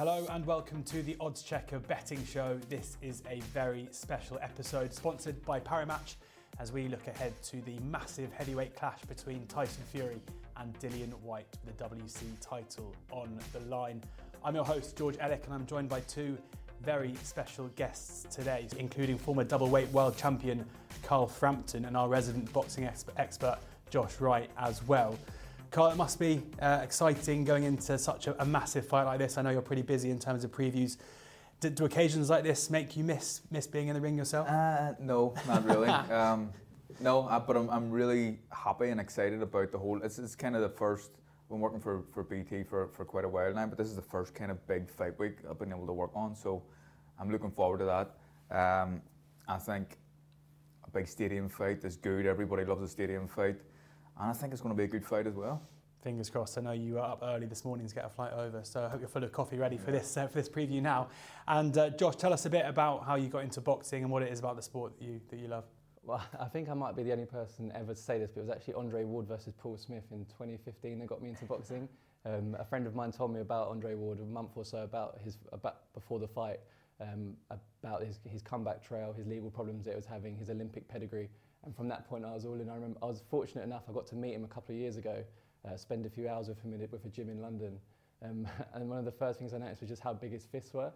Hello and welcome to the Odds Checker betting show. This is a very special episode sponsored by Parimatch as we look ahead to the massive heavyweight clash between Tyson Fury and Dillian Whyte the WBC title on the line. I'm your host, George Elek, and I'm joined by two very special guests today, including former double weight world champion Carl Frampton and our resident boxing expert Josh Wright as well. Carl, it must be uh, exciting going into such a, a, massive fight like this. I know you're pretty busy in terms of previews. Do, do occasions like this make you miss miss being in the ring yourself? Uh, no, not really. um, no, uh, but I'm, I'm really happy and excited about the whole. It's, it's kind of the first. I've been working for, for BT for, for quite a while now, but this is the first kind of big fight week I've been able to work on. So I'm looking forward to that. Um, I think a big stadium fight is good. Everybody loves a stadium fight and I think it's going to be a good fight as well. Fingers crossed. I know you were up early this morning to get a flight over, so I hope you're full of coffee ready for this uh, for this preview now. And uh, Josh, tell us a bit about how you got into boxing and what it is about the sport that you that you love. Well, I think I might be the only person ever to say this, but it was actually Andre Ward versus Paul Smith in 2015 that got me into boxing. Um, a friend of mine told me about Andre Ward a month or so about his about before the fight, um, about his, his comeback trail, his legal problems that he was having, his Olympic pedigree, and from that point I was all in. I remember I was fortunate enough I got to meet him a couple of years ago, uh, spend a few hours with him in, with a gym in London, um, and one of the first things I noticed was just how big his fists were.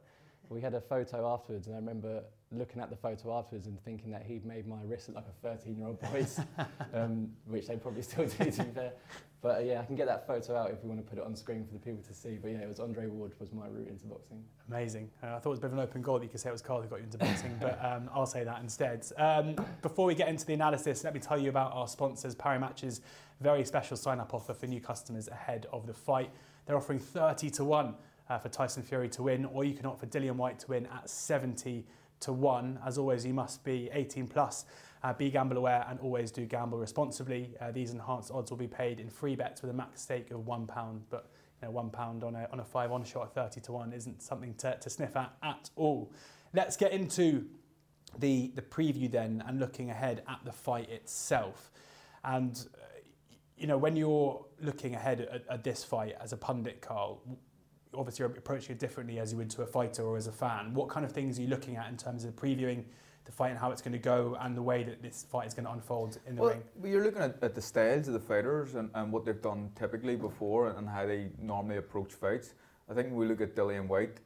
We had a photo afterwards, and I remember looking at the photo afterwards and thinking that he'd made my wrist look like a 13-year-old boy's, um, which they probably still do, to be fair. But uh, yeah, I can get that photo out if we want to put it on screen for the people to see. But yeah, it was Andre Ward was my route into boxing. Amazing. Uh, I thought it was a bit of an open goal that you could say it was Carl who got you into boxing, but um, I'll say that instead. Um, before we get into the analysis, let me tell you about our sponsors, Parimatch's very special sign-up offer for new customers ahead of the fight. They're offering 30 to 1 uh, for Tyson Fury to win, or you can opt for Dillian Whyte to win at 70 to 1. As always, you must be 18 plus, uh, be gamble aware, and always do gamble responsibly. Uh, these enhanced odds will be paid in free bets with a max stake of £1, but you know, £1 on a, on a 5 on shot at 30 to 1 isn't something to, to sniff at at all. Let's get into the, the preview then and looking ahead at the fight itself. And uh, you know, when you're looking ahead at, at this fight as a pundit, Carl, obviously you're approaching it differently as you would to a fighter or as a fan. What kind of things are you looking at in terms of previewing the fight and how it's going to go and the way that this fight is going to unfold in the well, ring? Well, you're looking at, at, the styles of the fighters and, and what they've done typically before and how they normally approach fights. I think when we look at Dillian Whyte,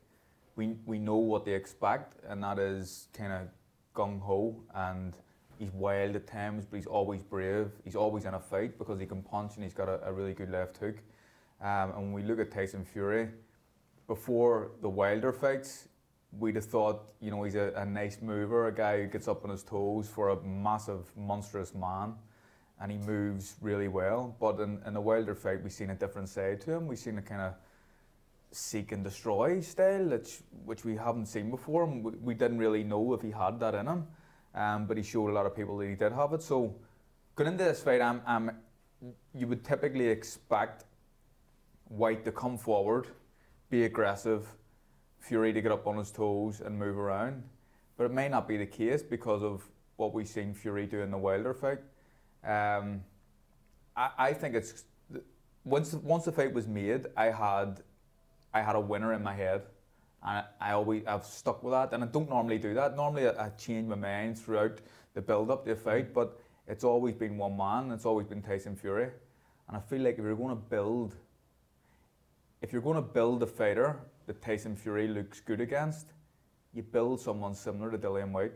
we, we know what they expect, and that is kind of gung ho and he's wild at times, but he's always brave. He's always in a fight because he can punch and he's got a, a really good left hook. Um, and when we look at Tyson Fury, before the Wilder fights, we'd have thought, you know, he's a, a, nice mover, a guy who gets up on his toes for a massive, monstrous man, and he moves really well. But in, in the Wilder fight, we've seen a different side to him. We've seen a kind of seek and destroy style, which, which we haven't seen before. And we, we didn't really know if he had that in him, um, but he showed a lot of people that he did have it. So going into this fight, I'm, I'm, you would typically expect Whyte to come forward be aggressive, Fury to get up on his toes and move around. But it may not be the case because of what we've seen Fury do in the Wilder fight. Um, I, I think it's once once the fight was made, I had I had a winner in my head, and I always I've stuck with that. And I don't normally do that. Normally I, I change my mind throughout the build up to a fight, but it's always been one man. It's always been Tyson Fury, and I feel like if you're going to build if you're going to build a fighter that Tyson Fury looks good against, you build someone similar to Dillian Whyte.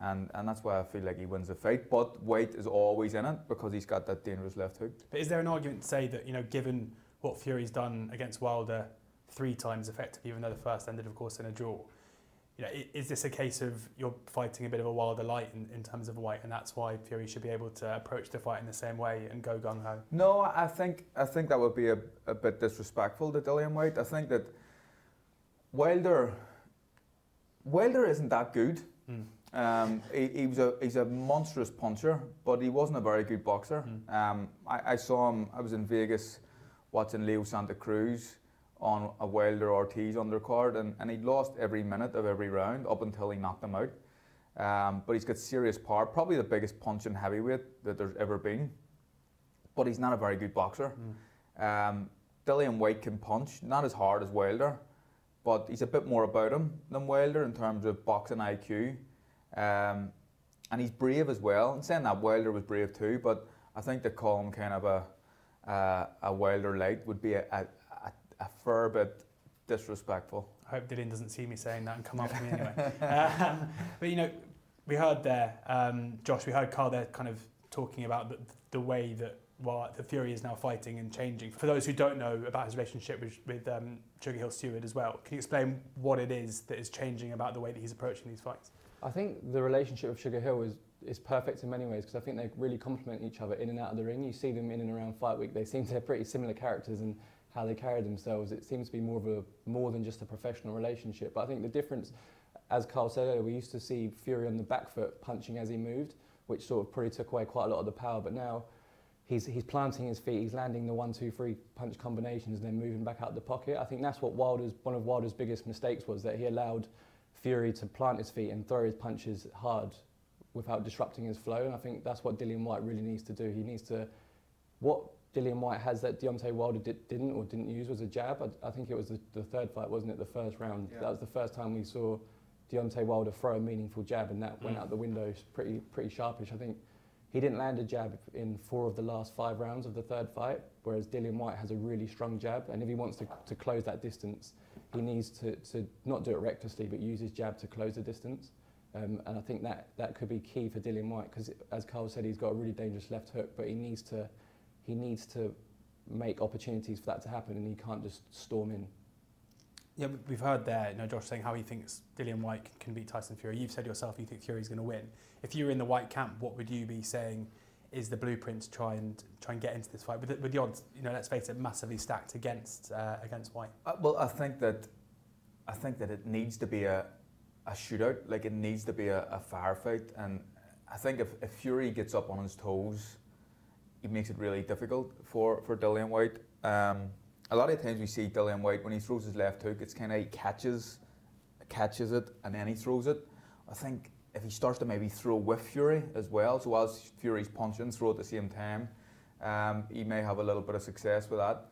And, and that's why I feel like he wins the fight. But Whyte is always in it because he's got that dangerous left hook. But is there an argument to say that, you know, given what Fury's done against Wilder three times effectively, even though the first ended, of course, in a draw, you know, is this a case of you're fighting a bit of a wilder light in, in terms of Whyte, and that's why Fury should be able to approach the fight in the same way and go gung ho? No, I think I think that would be a, a bit disrespectful to Dillian Whyte. I think that Wilder Wilder isn't that good. Mm. Um, he, he, was a he's a monstrous puncher, but he wasn't a very good boxer. Mm. Um, I, I saw him. I was in Vegas watching Leo Santa Cruz on a Wilder Ortiz undercard, and, and he'd lost every minute of every round up until he knocked him out. Um, but he's got serious power, probably the biggest punching heavyweight that there's ever been. But he's not a very good boxer. Mm. Um, Dillian Whyte can punch, not as hard as Wilder, but he's a bit more about him than Wilder in terms of boxing IQ. Um, and he's brave as well. And saying that Wilder was brave too, but I think to call him kind of a uh, a Wilder light would be a, a, a, a fair bit disrespectful. I hope Dillian doesn't see me saying that and come after me anyway. um, but you know, we heard there, um, Josh, we heard Carl there kind of talking about the, the way that well, the Fury is now fighting and changing. For those who don't know about his relationship with, with um, Sugar Hill Steward as well, can you explain what it is that is changing about the way that he's approaching these fights? I think the relationship with Sugar Hill is, is perfect in many ways because I think they really complement each other in and out of the ring. You see them in and around fight week. They seem to have pretty similar characters and how they carry themselves. It seems to be more of a more than just a professional relationship. But I think the difference, as Carl said earlier, we used to see Fury on the back foot punching as he moved, which sort of probably took away quite a lot of the power. But now he's, he's planting his feet, he's landing the one, two, three punch combinations and then moving back out the pocket. I think that's what Wilder's, one of Wilder's biggest mistakes was that he allowed Fury to plant his feet and throw his punches hard without disrupting his flow. And I think that's what Dillian Whyte really needs to do. He needs to, what Dillian Whyte has that Deontay Wilder did, didn't or didn't use was a jab. I, I think it was the, the, third fight, wasn't it? The first round. Yeah. That was the first time we saw Deontay Wilder throw a meaningful jab, and that mm. went out the window pretty pretty sharpish. I think he didn't land a jab in four of the last five rounds of the third fight, whereas Dillian Whyte has a really strong jab. And if he wants to, to close that distance, he needs to, to not do it recklessly, but use his jab to close the distance. Um, and I think that, that could be key for Dillian Whyte because, as Carl said, he's got a really dangerous left hook, but he needs to, he needs to make opportunities for that to happen, and he can't just storm in. Yeah, we've heard there, you know, Josh saying how he thinks Dillian Whyte can beat Tyson Fury. You've said yourself you think Fury's going to win. If you were in the Whyte camp, what would you be saying is the blueprint to try and try and get into this fight with the, with the odds? You know, let's face it, massively stacked against uh, against Whyte. Uh, well, I think that I think that it needs to be a a shootout. Like it needs to be a, a firefight, and I think if, if Fury gets up on his toes, it makes it really difficult for for Dillian Whyte. Um, a lot of times we see Dillian Whyte when he throws his left hook, it's kind of he catches, catches it, and then he throws it. I think if he starts to maybe throw with Fury as well, so as Fury's punching, throw at the same time, um, he may have a little bit of success with that.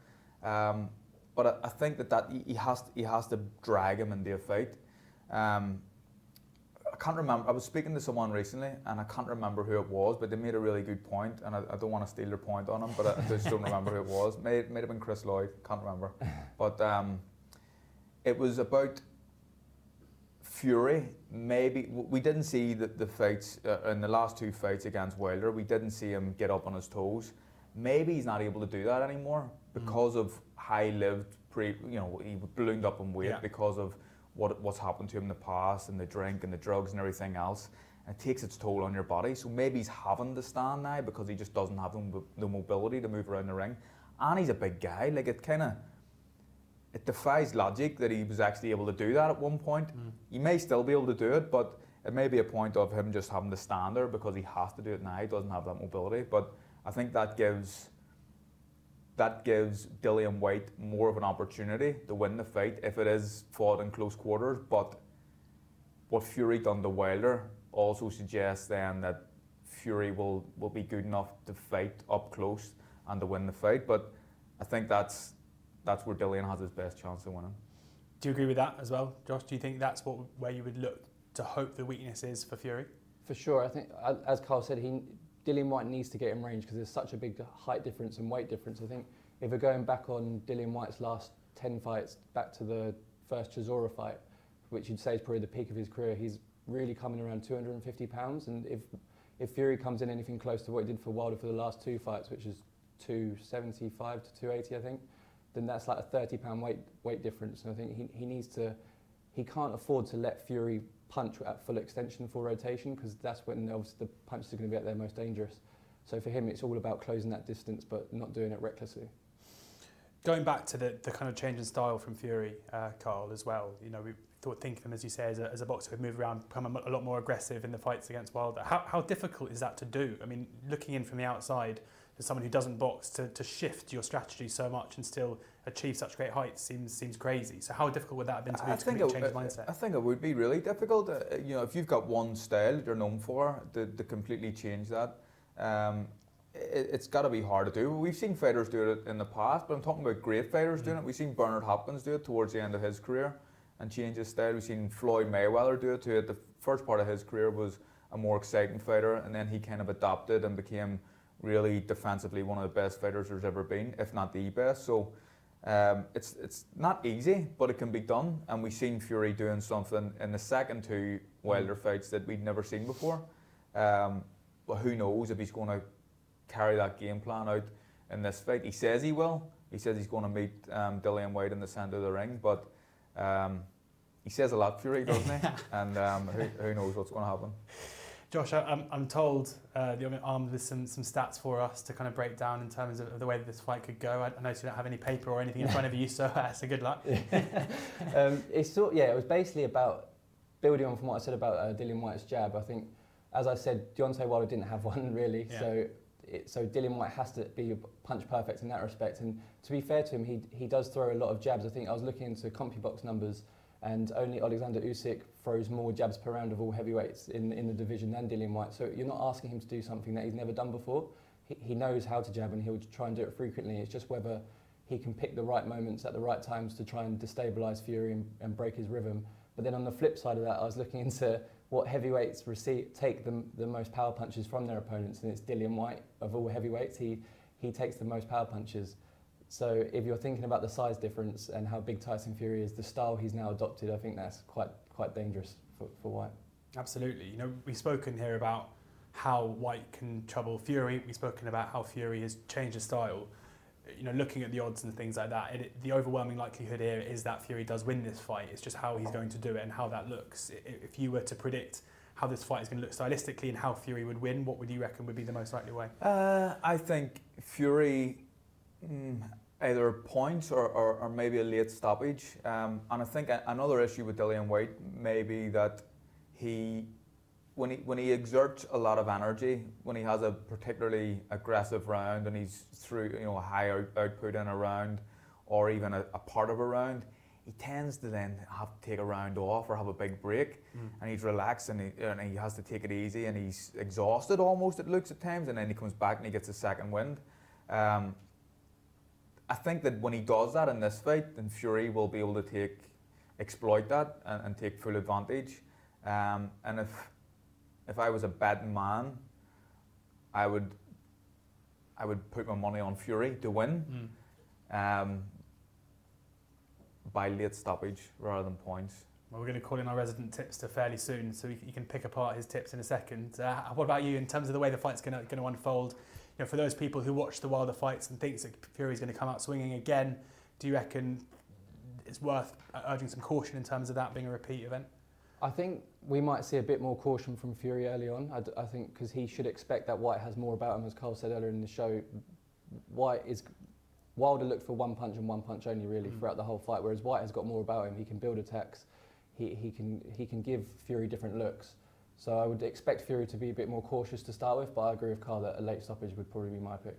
Um, but I, I, think that, that he, has to, he has to drag him into a fight. Um, can't remember. I was speaking to someone recently, and I can't remember who it was, but they made a really good point, and I, I don't want to steal their point on them, but I, I just don't remember who it was. May it may have been Chris Lloyd. Can't remember, but um, it was about Fury. Maybe we didn't see the, the fights uh, in the last two fights against Wilder. We didn't see him get up on his toes. Maybe he's not able to do that anymore mm. because mm. of how he lived. Pre, you know, he ballooned up in weight yeah. because of what what's happened to him in the past and the drink and the drugs and everything else. And it takes its toll on your body. So maybe he's having to stand now because he just doesn't have the, the mobility to move around the ring. And he's a big guy. Like it kind of it defies logic that he was actually able to do that at one point. Mm. He may still be able to do it, but it may be a point of him just having to stand there because he has to do it now. He doesn't have that mobility. But I think that gives that gives Dillian Whyte more of an opportunity to win the fight if it is fought in close quarters. But what Fury done to Wilder also suggests then that Fury will, will be good enough to fight up close and to win the fight. But I think that's that's where Dillian has his best chance of winning. Do you agree with that as well, Josh? Do you think that's what where you would look to hope the weakness is for Fury? For sure. I think, as Carl said, he Dillian Whyte needs to get in range because there's such a big height difference and weight difference. I think if we're going back on Dillian Whyte's last 10 fights, back to the first Chisora fight, which you'd say is probably the peak of his career, he's really coming around 250 pounds. And if if Fury comes in anything close to what he did for Wilder for the last two fights, which is 275 to 280, I think, then that's like a 30 pound weight weight difference. And I think he, he needs to, he can't afford to let Fury punch at full extension full rotation because that's when obviously the punches are going to be at their most dangerous. So for him, it's all about closing that distance, but not doing it recklessly. Going back to the, the kind of change in style from Fury, uh, Carl, as well. You know, we thought think of him as you say as a, as a boxer who'd move around, become a, a lot more aggressive in the fights against Wilder. How, how difficult is that to do? I mean, looking in from the outside, as someone who doesn't box, to, to shift your strategy so much and still achieve such great heights seems seems crazy. So how difficult would that have been to I to completely change mindset? I think it would be really difficult. Uh, you know, if you've got one style you're known for, to, to completely change that. Um, it, has got to be hard to do. We've seen fighters do it in the past, but I'm talking about great fighters doing it. We've seen Bernard Hopkins do it towards the end of his career. and change his style. We've seen Floyd Mayweather do it too. The first part of his career was a more exciting fighter, and then he kind of adopted and became really defensively one of the best fighters there's ever been, if not the best. So um, it's it's not easy, but it can be done. And we've seen Fury doing something in the second two Wilder fights that we'd never seen before. Um, but who knows if he's going to carry that game plan out in this fight? He says he will. He says he's going to meet um, Dillian Whyte in the centre of the ring, but um, he says a lot, Fury, doesn't he? and um, who, who knows what's going to happen. Josh, I- I'm, I'm told uh, you're armed with some, some stats for us to kind of break down in terms of, of the way that this fight could go. I, I notice you don't have any paper or anything in front of you, so, uh, so good luck. um, it's sort yeah, it was basically about building on from what I said about uh, Dillian Whyte's jab. I think, as I said, Deontay Wilder didn't have one really, Yeah. so it, so Dillian Whyte has to be punch perfect in that respect. And to be fair to him, he he does throw a lot of jabs. I think I was looking into CompuBox numbers, and only Alexander Usyk throws more jabs per round of all heavyweights in in the division than Dillian Whyte. So you're not asking him to do something that he's never done before. He, he knows how to jab, and he'll try and do it frequently. It's just whether he can pick the right moments at the right times to try and destabilize Fury and, and break his rhythm. But then on the flip side of that, I was looking into what heavyweights receive, take the, the most power punches from their opponents, and it's Dillian Whyte of all heavyweights. He he takes the most power punches. So if you're thinking about the size difference and how big Tyson Fury is, the style he's now adopted, I think that's quite quite dangerous for, for Whyte. Absolutely. You know, we've spoken here about how Whyte can trouble Fury. We've spoken about how Fury has changed his style. You know, looking at the odds and things like that, it, the overwhelming likelihood here is that Fury does win this fight. It's just how he's going to do it and how that looks. If you were to predict how this fight is going to look stylistically and how Fury would win, what would you reckon would be the most likely way? Uh, I think Fury mm, either points or, or, or maybe a late stoppage. Um, and I think another issue with Dillian Whyte may be that he, when he when he exerts a lot of energy, when he has a particularly aggressive round and he's through you know a high out, output in a round, or even a, a part of a round, he tends to then have to take a round off or have a big break and he's relaxed and he, and he has to take it easy and he's exhausted almost it looks at times and then he comes back and he gets a second wind. Um, I think that when he does that in this fight, then Fury will be able to take exploit that and, and take full advantage. Um, and if if I was a betting man, I would I would put my money on Fury to win um, by late stoppage rather than points. Well, we're going to call in our resident tipster fairly soon, so you can pick apart his tips in a second. Uh, what about you in terms of the way the fight's going to, going to unfold? You know, for those people who watch the Wilder fights and thinks that Fury's going to come out swinging again, do you reckon it's worth uh, urging some caution in terms of that being a repeat event? I think we might see a bit more caution from Fury early on. I, d- I think because he should expect that Whyte has more about him, as Carl said earlier in the show. Whyte is Wilder looked for one punch and one punch only really Mm. throughout the whole fight, whereas Whyte has got more about him. He can build attacks. He, he can he can give Fury different looks. So I would expect Fury to be a bit more cautious to start with, but I agree with Carl that a late stoppage would probably be my pick.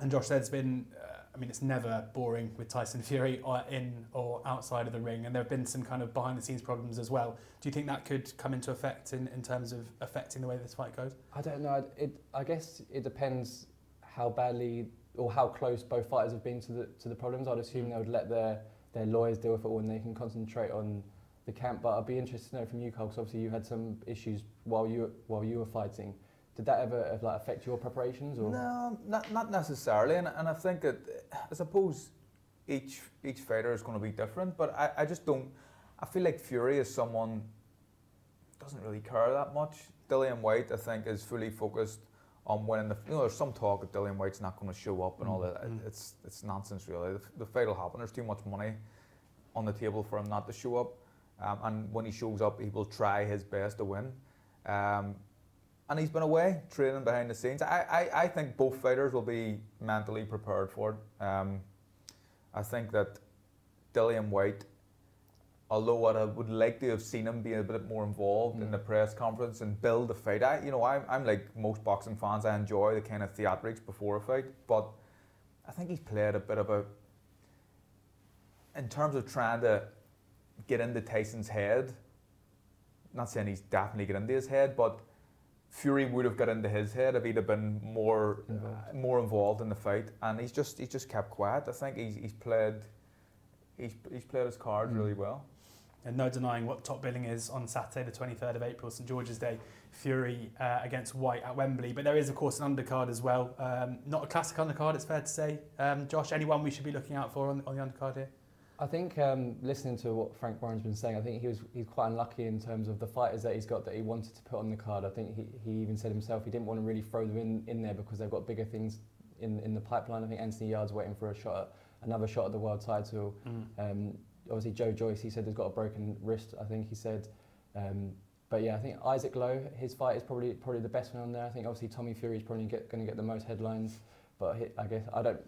And Josh it's been, uh, I mean, it's never boring with Tyson Fury or in or outside of the ring, and there have been some kind of behind the scenes problems as well. Do you think that could come into effect in, in terms of affecting the way this fight goes? I don't know. It, I guess it depends how badly or how close both fighters have been to the to the problems. I'd assume they would let their their lawyers deal with it all and they can concentrate on the camp. But I'd be interested to know from you, because obviously you had some issues while you while you were fighting. Did that ever like affect your preparations? Or No, not, not necessarily, and, and I think that I suppose each each fighter is going to be different, but I, I just don't. I feel like Fury is someone doesn't really care that much. Dillian Whyte, I think, is fully focused on winning the. You know, there's some talk that Dillian Whyte's not going to show up and all that. Mm. It's it's nonsense, really. The, the fight will happen. There's too much money on the table for him not to show up, um, and when he shows up, he will try his best to win. Um, and he's been away training behind the scenes. I, I, I think both fighters will be mentally prepared for it. Um, I think that Dillian Whyte, although what I would like to have seen him be a bit more involved in Mm. the press conference and build the fight. I, you know, I'm, I'm like most boxing fans. I enjoy the kind of theatrics before a fight, but I think he's played a bit of a. In terms of trying to get into Tyson's head, not saying he's definitely get into his head, but Fury would have got into his head if he'd have been more Involved. uh, more involved in the fight, and he's just he's just kept quiet. I think he's, he's played he's, he's played his cards Mm. really well. And no denying what top billing is on Saturday, the 23rd of April, St George's Day, Fury uh, against Whyte at Wembley. But there is, of course, an undercard as well. Um, not a classic undercard, it's fair to say. Um, Josh, anyone we should be looking out for on, on the undercard here? I think um, listening to what Frank Warren's been saying, I think he was he's quite unlucky in terms of the fighters that he's got that he wanted to put on the card. I think he, he even said himself he didn't want to really throw them in, in there because they've got bigger things in in the pipeline. I think Anthony Yarde's waiting for a shot, at, another shot at the world title. Mm. Um, obviously Joe Joyce, he said he's got a broken wrist. I think he said. Um, but yeah, I think Isaac Lowe, his fight is probably probably the best one on there. I think obviously Tommy Fury is probably going to get the most headlines. But he, I guess I don't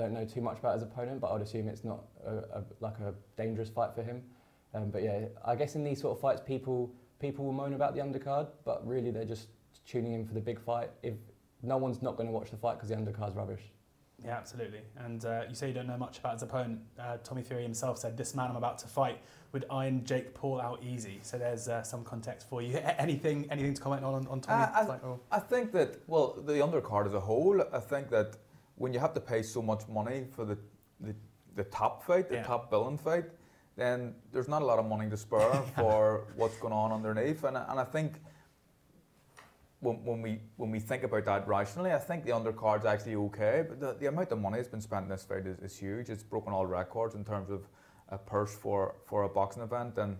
don't know too much about his opponent, but I would assume it's not a, a, like a dangerous fight for him. Um, but yeah, I guess in these sort of fights, people people will moan about the undercard, but really they're just tuning in for the big fight. If no one's not going to watch the fight because the undercard's rubbish. Yeah, absolutely. And uh, you say you don't know much about his opponent. Uh, Tommy Fury himself said, "This man I'm about to fight would iron Jake Paul out easy." So there's uh, some context for you. anything, anything to comment on on Tommy? Uh, I, I think that well, the undercard as a whole, I think that when you have to pay so much money for the, the, the top fight, the yeah. top billing fight, then there's not a lot of money to spare for what's going on underneath. And, and I think when, when, we, when we think about that rationally, I think the undercard's actually okay, but the, the amount of money that's been spent in this fight is, is huge. It's broken all records in terms of a purse for, for a boxing event. And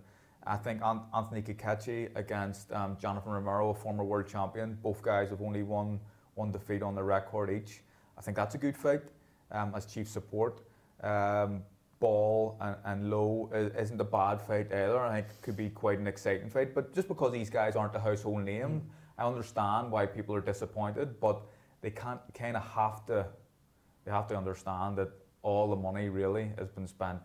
I think Anthony Cacace against um, Jonathan Romero, a former world champion, both guys have only won one defeat on the record each. I think that's a good fight um, as chief support. Um, Ball and, and Lowe isn't a bad fight either. I think it could be quite an exciting fight. But just because these guys aren't a household name, mm. I understand why people are disappointed. But they can't kind of have to. They have to understand that all the money really has been spent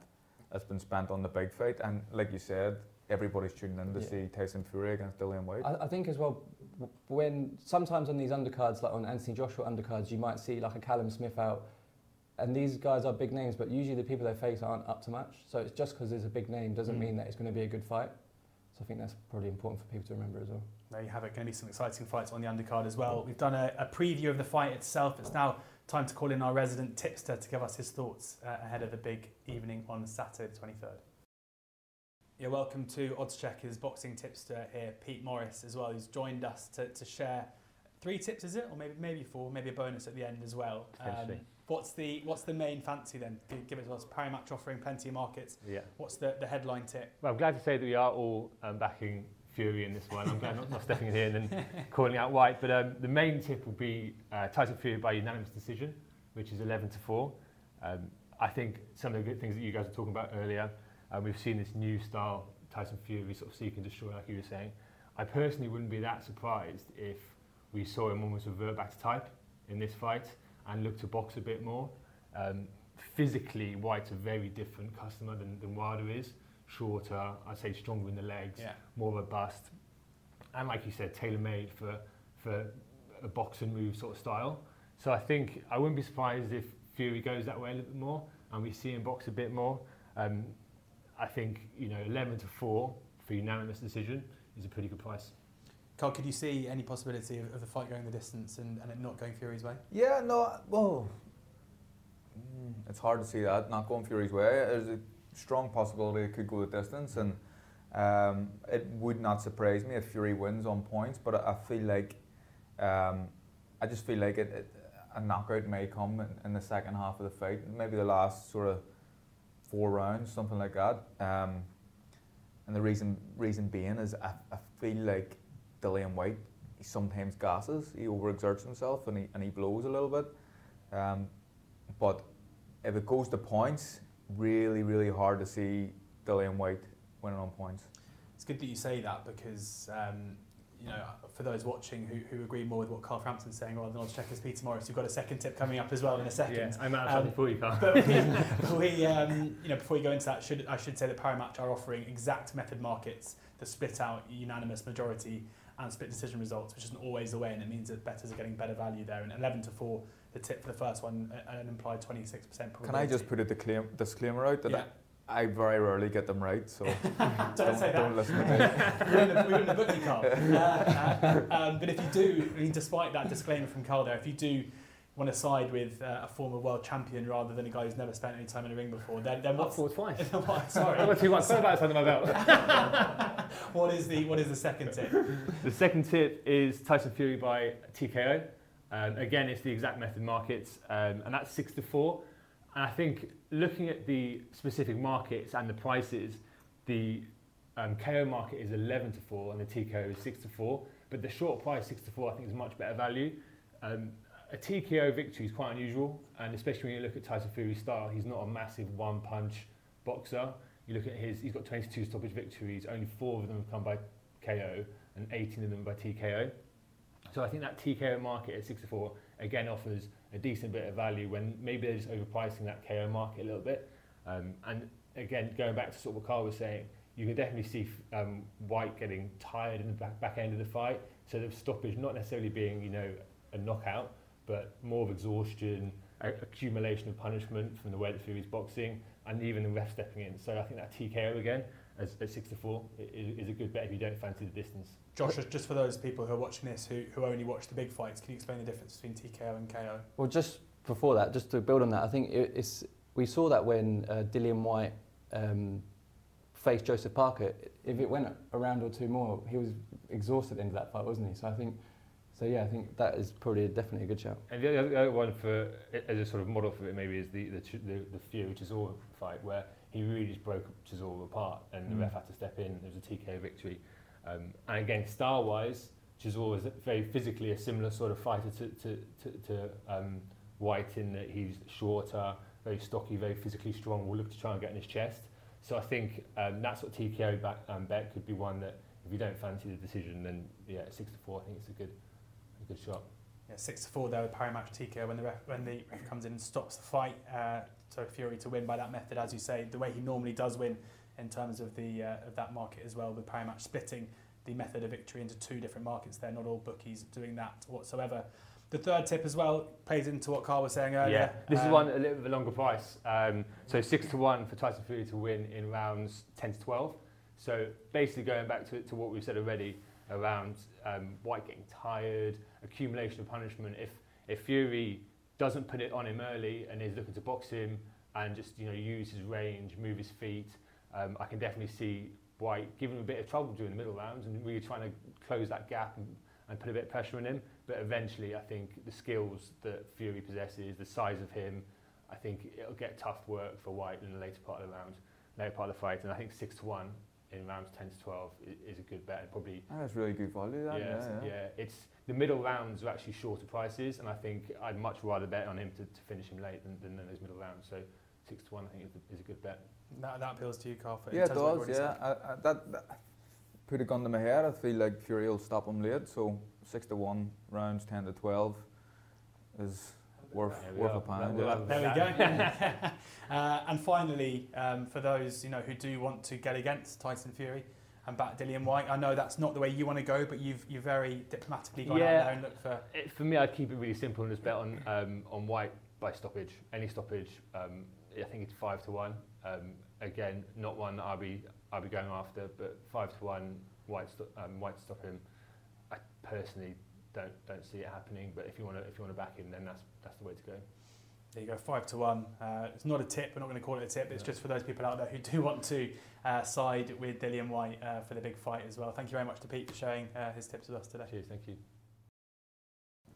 has been spent on the big fight. And like you said, everybody's tuning in to yeah. see Tyson Fury against Dillian Whyte. I, I, think as well, when sometimes on these undercards, like on Anthony Joshua undercards, you might see like a Callum Smith out, and these guys are big names, but usually the people they face aren't up to much. So it's just because there's a big name doesn't mm. mean that it's going to be a good fight. So I think that's probably important for people to remember as well. There you have it. Going to be some exciting fights on the undercard as well. We've done a, a preview of the fight itself. It's now time to call in our resident tipster to give us his thoughts uh, ahead of the big evening on Saturday the 23rd. Yeah, welcome to Odds Checkers boxing tipster here, Pete Morris as well, who's joined us to, to share three tips, is it, or maybe maybe four, maybe a bonus at the end as well. Um, what's the what's the main fancy then? Give it to us. Parimatch offering plenty of markets. Yeah. What's the, the headline tip? Well, I'm glad to say that we are all um, backing Fury in this one. I'm glad not, not stepping in here and then calling out Whyte. But um, the main tip will be uh, Tyson Fury by unanimous decision, which is 11 to four. Um, I think some of the good things that you guys were talking about earlier. And we've seen this new style Tyson Fury sort of seek and destroy, like you were saying. I personally wouldn't be that surprised if we saw him almost revert back to type in this fight and look to box a bit more. Um, physically, Whyte's a very different customer than, than Wilder is. Shorter, I'd say stronger in the legs, yeah. more robust. And like you said, tailor-made for, for a box and move sort of style. So I think I wouldn't be surprised if Fury goes that way a little bit more and we see him box a bit more. Um, I think you know 11 to 4 for unanimous decision is a pretty good price. Carl, could you see any possibility of, of the fight going the distance and, and it not going Fury's way? Yeah, no, well, mm, it's hard to see that not going Fury's way. There's a strong possibility it could go the distance, and um, it would not surprise me if Fury wins on points. But I, I feel like, um, I just feel like it, it, a knockout may come in, in the second half of the fight, maybe the last sort of four rounds, something like that. Um, and the reason reason being is I, I feel like Dillian Whyte he sometimes gasses, he overexerts himself and he and he blows a little bit. Um, but if it goes to points, really really hard to see Dillian Whyte winning on points. It's good that you say that because um, you know, for those watching who, who agree more with what Carl Frampton's saying rather than odds checkers Peter Morris, you've got a second tip coming up as well in a second. Yeah, I'm out um, before you, Carl. But we, we um, you know, before we go into that, should I should say that Parimatch are offering exact method markets that split out unanimous majority and split decision results, which isn't always the way, and it means that bettors are getting better value there. And 11 to 4, the tip for the first one, an implied 26% probability. Can I just put a disclaimer out that yeah. I very rarely get them right, so don't, don't, say that. Don't listen to me. we wouldn't, we have booked you, Carl. Uh, uh, um, but if you do, I mean, despite that disclaimer from Carl there, if you do want to side with uh, a former world champion rather than a guy who's never spent any time in a ring before, then, then Up what's four twice. what- sorry. I've got two months. Under my belt. what is the what is the second tip? The second tip is Tyson Fury by TKO. Um, again, it's the exact method markets, um, and that's six to four. And I think looking at the specific markets and the prices, the um, KO market is 11 to 4 and the TKO is 6 to 4. But the short price, 6 to 4, I think is much better value. Um, a TKO victory is quite unusual, and especially when you look at Tyson Fury's style, he's not a massive one punch boxer. You look at his, he's got 22 stoppage victories, only four of them have come by KO, and 18 of them by TKO. So I think that TKO market at 64 again offers a decent bit of value when maybe they're just overpricing that KO market a little bit. Um, and again, going back to sort of what Carl was saying, you can definitely see um, Whyte getting tired in the back, back end of the fight. So the stoppage not necessarily being, you know, a knockout, but more of exhaustion, a- accumulation of punishment from the way that Fury's boxing, and even the ref stepping in. So I think that TKO again as, at six to four i- is, is a good bet if you don't fancy the distance. Josh, just for those people who are watching this who, who only watch the big fights, can you explain the difference between TKO and KO? Well, just before that, just to build on that, I think it, it's we saw that when uh, Dillian Whyte um, faced Joseph Parker. If it went a round or two more, he was exhausted at the end of that fight, wasn't he? So I think, so yeah, I think that is probably definitely a good shout. And the other, the other one for as a sort of model for it maybe is the the Ch- the, the Fury Chisora fight where he really just broke Chisora apart and the Mm. ref had to step in. There was a TKO victory. Um, and again, style-wise, Chisora is very physically a similar sort of fighter to to to, to um, Whyte in that he's shorter, very stocky, very physically strong. Will look to try and get in his chest. So I think um, that sort of TKO back, um, bet could be one that if you don't fancy the decision, then yeah, six to four, I think it's a good a good shot. Yeah, six to four there with Parimatch TKO when the ref when the ref comes in and stops the fight. Uh, so Fury to win by that method, as you say, the way he normally does win in terms of the uh, of that market as well. With Parimatch splitting the method of victory into two different markets. There, not all bookies doing that whatsoever. The third tip as well plays into what Carl was saying earlier. Yeah, this is Um, one a little bit longer price. Um, so six to one for Tyson Fury to win in rounds ten to twelve. So basically going back to, to what we've said already around um, Whyte getting tired, accumulation of punishment. If if Fury doesn't put it on him early and is looking to box him and just you know use his range, move his feet. Um, I can definitely see White giving him a bit of trouble during the middle rounds and really trying to close that gap and, and put a bit of pressure on him. But eventually, I think the skills that Fury possesses, the size of him, I think it'll get tough work for White in the later part of the round, later part of the fight. And I think six to one in rounds ten to twelve is, is a good bet. And probably Oh, that's really good value. That, yeah, yeah, yeah, yeah. It's the middle rounds are actually shorter prices, and I think I'd much rather bet on him to, to finish him late than, than those middle rounds. So six to one, I think, is, a- good bet. That, that appeals to you, Carl. for- in Yeah, it terms of what does. Yeah, I, I, that, that put a gun to my head. I feel like Fury will stop him late. So six to one rounds, ten to twelve, is worth There we worth are. a pound. Yeah. There we go. uh, and finally, um, for those you know who do want to get against Tyson Fury and back Dillian Whyte, I know that's not the way you want to go, but you've you very diplomatically gone Yeah. out there and looked for. It, for me, I'd keep it really simple and just bet on um, on Whyte by stoppage. Any stoppage, um, I think it's five to one. Um, again, not one that I'll be I'll be going after, but five to one Whyte sto- um, Whyte stop him. I personally don't don't see it happening, but if you want to if you want to back him, then that's that's the way to go. There you go, five to one. Uh, it's not a tip. We're not going to call it a tip. It's No. just for those people out there who do want to uh, side with Dillian Whyte uh, for the big fight as well. Thank you very much to Pete for sharing uh, his tips with us today. Cheers, thank you.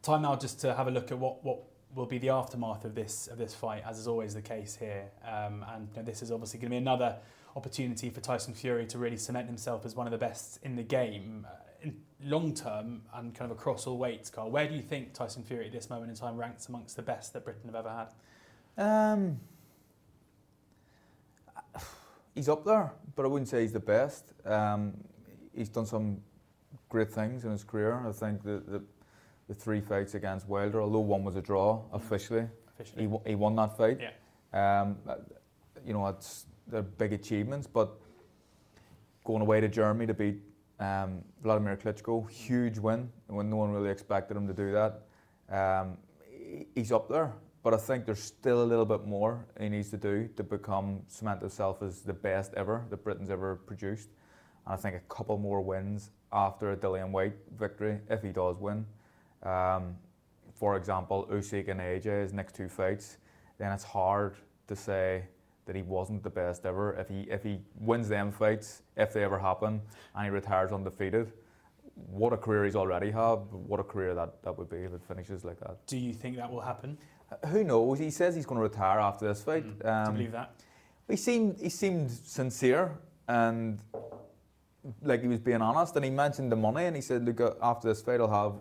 Time now just to have a look at what, what will be the aftermath of this of this fight, as is always the case here. Um, and you know, this is obviously going to be another opportunity for Tyson Fury to really cement himself as one of the best in the game. In long term and kind of across all weights, Carl, where do you think Tyson Fury at this moment in time ranks amongst the best that Britain have ever had? Um, he's up there, but I wouldn't say he's the best. Um, he's done some great things in his career. I think the, the the three fights against Wilder, although one was a draw officially, Officially. he, he won that fight. Yeah. Um, uh, you know, it's they're big achievements, but going away to Germany to beat um, Vladimir Klitschko, huge win when no one really expected him to do that. Um, he's up there, but I think there's still a little bit more he needs to do to become cement himself as the best ever that Britain's ever produced. And I think a couple more wins after a Dillian Whyte victory, if he does win, um, for example, Usyk and AJ's next two fights, then it's hard to say that he wasn't the best ever. If he if he wins them fights, if they ever happen, and he retires undefeated, what a career he's already had. What a career that, that would be if it finishes like that. Do you think that will happen? Uh, Who knows? He says he's going to retire after this fight. Mm. Um, believe that? he seemed he seemed sincere and like he was being honest. And he mentioned the money, and he said, "Look, uh, after this fight, I'll have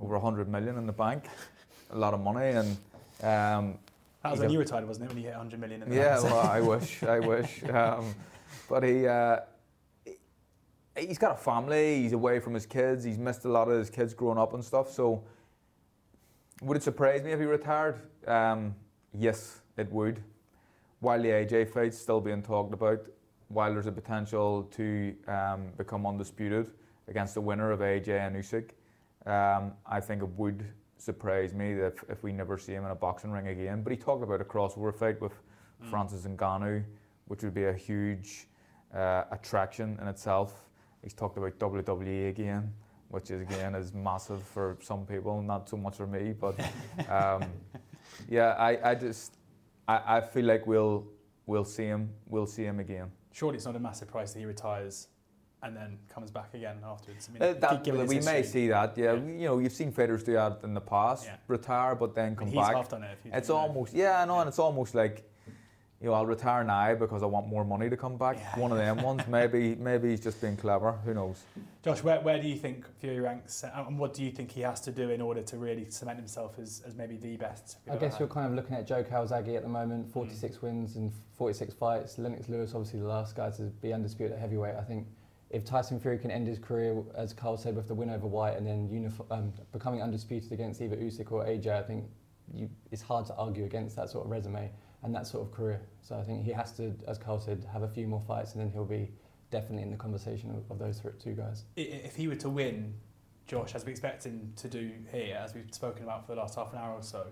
over hundred million in the bank, a lot of money." And um, That was when a- you retired, wasn't it? When you hit 100 million. In the yeah, well, I wish, I wish. Um, but he, uh, he- he's got a family. He's away from his kids. He's missed a lot of his kids growing up and stuff. So, would it surprise me if he retired? Um, yes, it would. While the AJ fight's still being talked about, while there's a potential to um, become undisputed against the winner of AJ and Usyk, um, I think it would surprise me that if, if we never see him in a boxing ring again. But he talked about a crossover fight with Mm. Francis Ngannou, which would be a huge uh, attraction in itself. He's talked about WWE again, which is again is massive for some people, not so much for me. But um, yeah, I, I just I, I feel like we'll we'll see him we'll see him again. Surely it's not a massive price that he retires and then comes back again afterwards. I mean, Uh, that, given his we may see that. Yeah, Yeah. you know, you've seen fighters do that in the past, Yeah. retire but then I mean, come he's back. half done it. If you It's didn't know. almost yeah, I know, and it's almost like you know I'll retire now because I want more money to come back. Yeah. One of them ones. Maybe maybe he's just being clever. Who knows? Josh, where, where do you think Fury ranks, uh, and what do you think he has to do in order to really cement himself as, as maybe the best? I guess had? you're kind of looking at Joe Calzaghe at the moment, 46 wins and 46 fights. Lennox Lewis, obviously the last guy to be undisputed at heavyweight. I think if Tyson Fury can end his career, as Carl said, with the win over Whyte and then unif- um, becoming undisputed against either Usyk or AJ, I think you, it's hard to argue against that sort of resume and that sort of career. So I think he has to, as Carl said, have a few more fights and then he'll be definitely in the conversation of, of those two guys. If he were to win, Josh, as we expect him to do here, as we've spoken about for the last half an hour or so,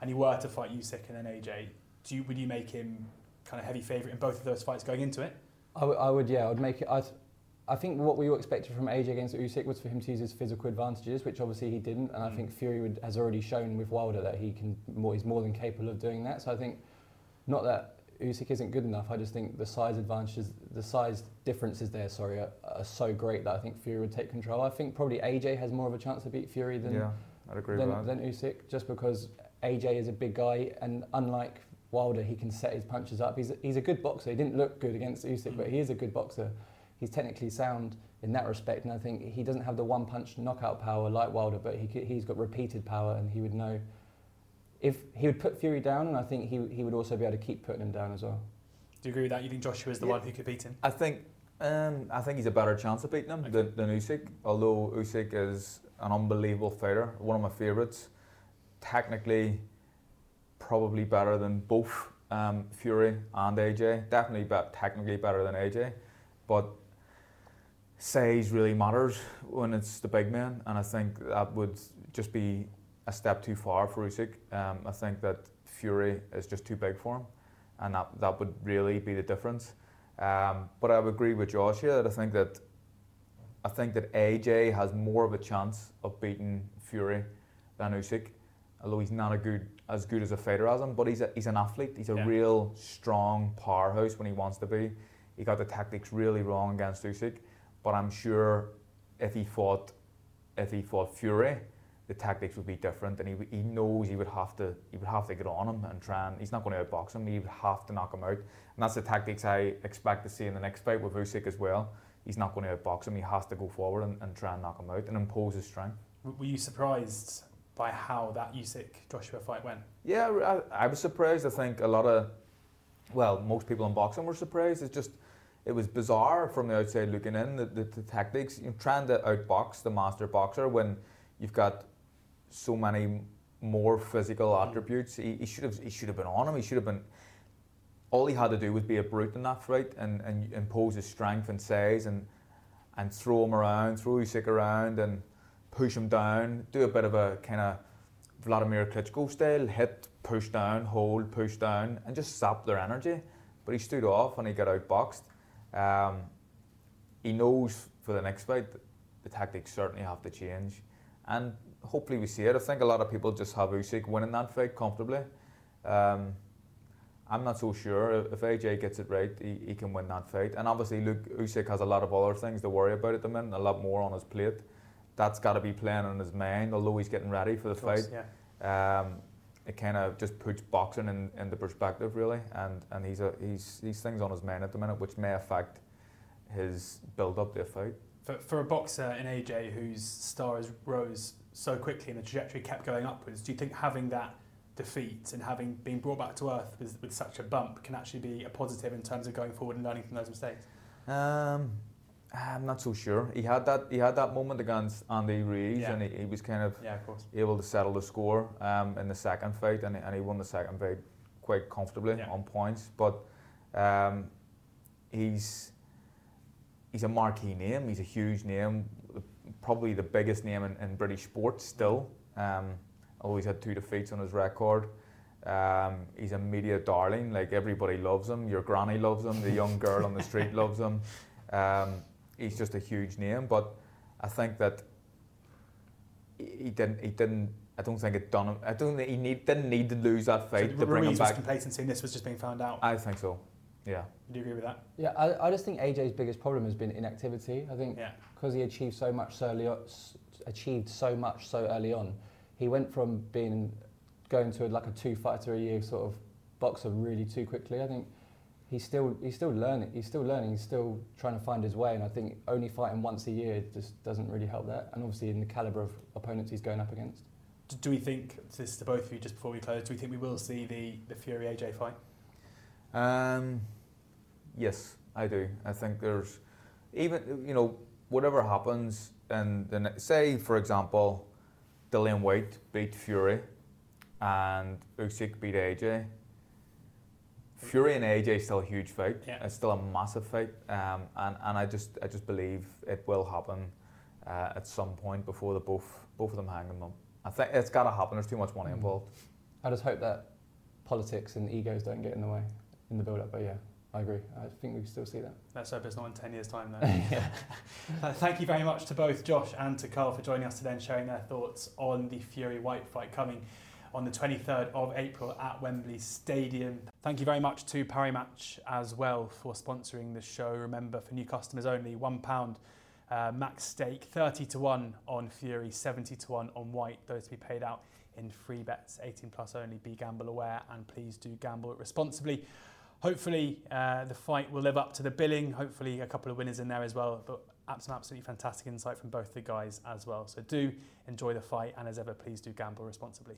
and he were to fight Usyk and then AJ, do you, would you make him kind of heavy favourite in both of those fights going into it? I would- yeah, I would make it. I'd, I think what we all expected from AJ against Usyk was for him to use his physical advantages, which obviously he didn't. And I Mm. think Fury would, has already shown with Wilder that he can more, he's more than capable of doing that. So I think not that Usyk isn't good enough. I just think the size advantages, the size differences there, sorry, are, are so great that I think Fury would take control. I think probably AJ has more of a chance to beat Fury than yeah, I'd agree than, with that. than Usyk, just because AJ is a big guy, and unlike Wilder, he can set his punches up. He's a, he's a good boxer. He didn't look good against Usyk, but he is a good boxer. He's technically sound in that respect, and I think he doesn't have the one punch knockout power like Wilder, but he, he's got repeated power, and he would know if he would put Fury down, and I think he, he would also be able to keep putting him down as well. Do you agree with that? You think Joshua is the Yeah. one who could beat him? I think um, I think he's a better chance of beating him Okay. than, than Usyk. Although Usyk is an unbelievable fighter, one of my favourites. Technically, probably better than both um, Fury and AJ. Definitely, be- technically better than AJ, but size really matters when it's the big man, and I think that would just be a step too far for Usyk. Um, I think that Fury is just too big for him, and that, that would really be the difference. Um, but I would agree with Josh here that I think that I think that AJ has more of a chance of beating Fury than Usyk, although he's not a good as good as a fighter as him. But he's a, he's an athlete. He's a Yeah. real strong powerhouse when he wants to be. He got the tactics really wrong against Usyk, but I'm sure if he fought if he fought Fury, the tactics would be different, and he, he knows he would have to he would have to get on him and try and he's not going to outbox him. He would have to knock him out, and that's the tactics I expect to see in the next fight with Usyk as well. He's not going to outbox him. He has to go forward and, and try and knock him out and impose his strength. Were you surprised by how that Usyk Joshua fight went? Yeah, I, I was surprised. I think a lot of, well, most people in boxing were surprised. It's just, it was bizarre from the outside looking in, the, the, the tactics, you know, trying to outbox the master boxer when you've got so many more physical mm-hmm. attributes. He, he should have he should have been on him. He should have been. All he had to do was be a brute in that fight and, and impose his strength and size and and throw him around, throw Usyk around and push him down. Do a bit of a kind of Vladimir Klitschko style, hit, push down, hold, push down, and just sap their energy. But he stood off and he got outboxed. Um, he knows for the next fight the tactics certainly have to change. And hopefully we see it. I think a lot of people just have Usyk winning that fight comfortably. Um, I'm not so sure if AJ gets it right, he, he can win that fight. And obviously, look, Usyk has a lot of other things to worry about at the minute, a lot more on his plate. That's got to be playing on his mind, although he's getting ready for the course, fight. yeah. Um, it kind of just puts boxing in, in the perspective, really, and and he's a he's these things on his mind at the minute, which may affect his build up to a fight. For, for a boxer in AJ whose star has rose so quickly and the trajectory kept going upwards, do you think having that defeat and having been brought back to earth with, with such a bump can actually be a positive in terms of going forward and learning from those mistakes? Um, I'm not so sure. He had that he had that moment against Andy Ruiz, Yeah. and he, he was kind of Yeah, of able to settle the score um, in the second fight, and, he- and he won the second fight quite comfortably Yeah. on points. But um, he's he's a marquee name. He's a huge name, probably the biggest name in, in British sports still. Um, although he's had two defeats on his record. Um, he's a media darling. Like everybody loves him. Your granny loves him. The young girl on the street loves him. Um, he's just a huge name. But I think that he he didn't. He didn't. I don't think it done him. I don't think he need, didn't need to lose that fight so to bring him Ruiz was back. complacency and this was just being found out. I think so. Yeah. Do you agree with that? Yeah, I, I just think AJ's biggest problem has been inactivity. I think Yeah. because he achieved so much so early, o- s- achieved so much so early on, he went from being going to like a two fighter a year sort of boxer really too quickly. I think he's still he's still learning. He's still learning. He's still trying to find his way. And I think only fighting once a year just doesn't really help that. And obviously in the caliber of opponents he's going up against. Do, do we think, this to both of you just before we close, do we think we will see the, the Fury AJ fight? Um, yes, I do. I think there's even you know whatever happens, and the ne- say for example, Dillian Whyte beat Fury, and Usyk beat AJ. Fury and AJ is still a huge fight. Yeah. It's still a massive fight, um, and and I just I just believe it will happen uh, at some point before the both both of them hang them up. I think it's got to happen. There's too much money Mm. involved. I just hope that politics and egos don't get in the way in the build up. But yeah, I agree. I think we still see that. Let's hope it's not in 10 years' time then. Uh, Thank you very much to both Josh and to Carl for joining us today and sharing their thoughts on the Fury Whyte fight coming on the 23rd of April at Wembley Stadium. Thank you very much to Parimatch as well for sponsoring the show. Remember, for new customers only, £1 uh, max stake, 30 to 1 on Fury, 70 to 1 on Whyte. Those to be paid out in free bets, 18 plus only. Be gamble aware and please do gamble responsibly. Hopefully, uh, the fight will live up to the billing. Hopefully, a couple of winners in there as well. But some absolutely fantastic insight from both the guys as well. So do enjoy the fight, and as ever, please do gamble responsibly.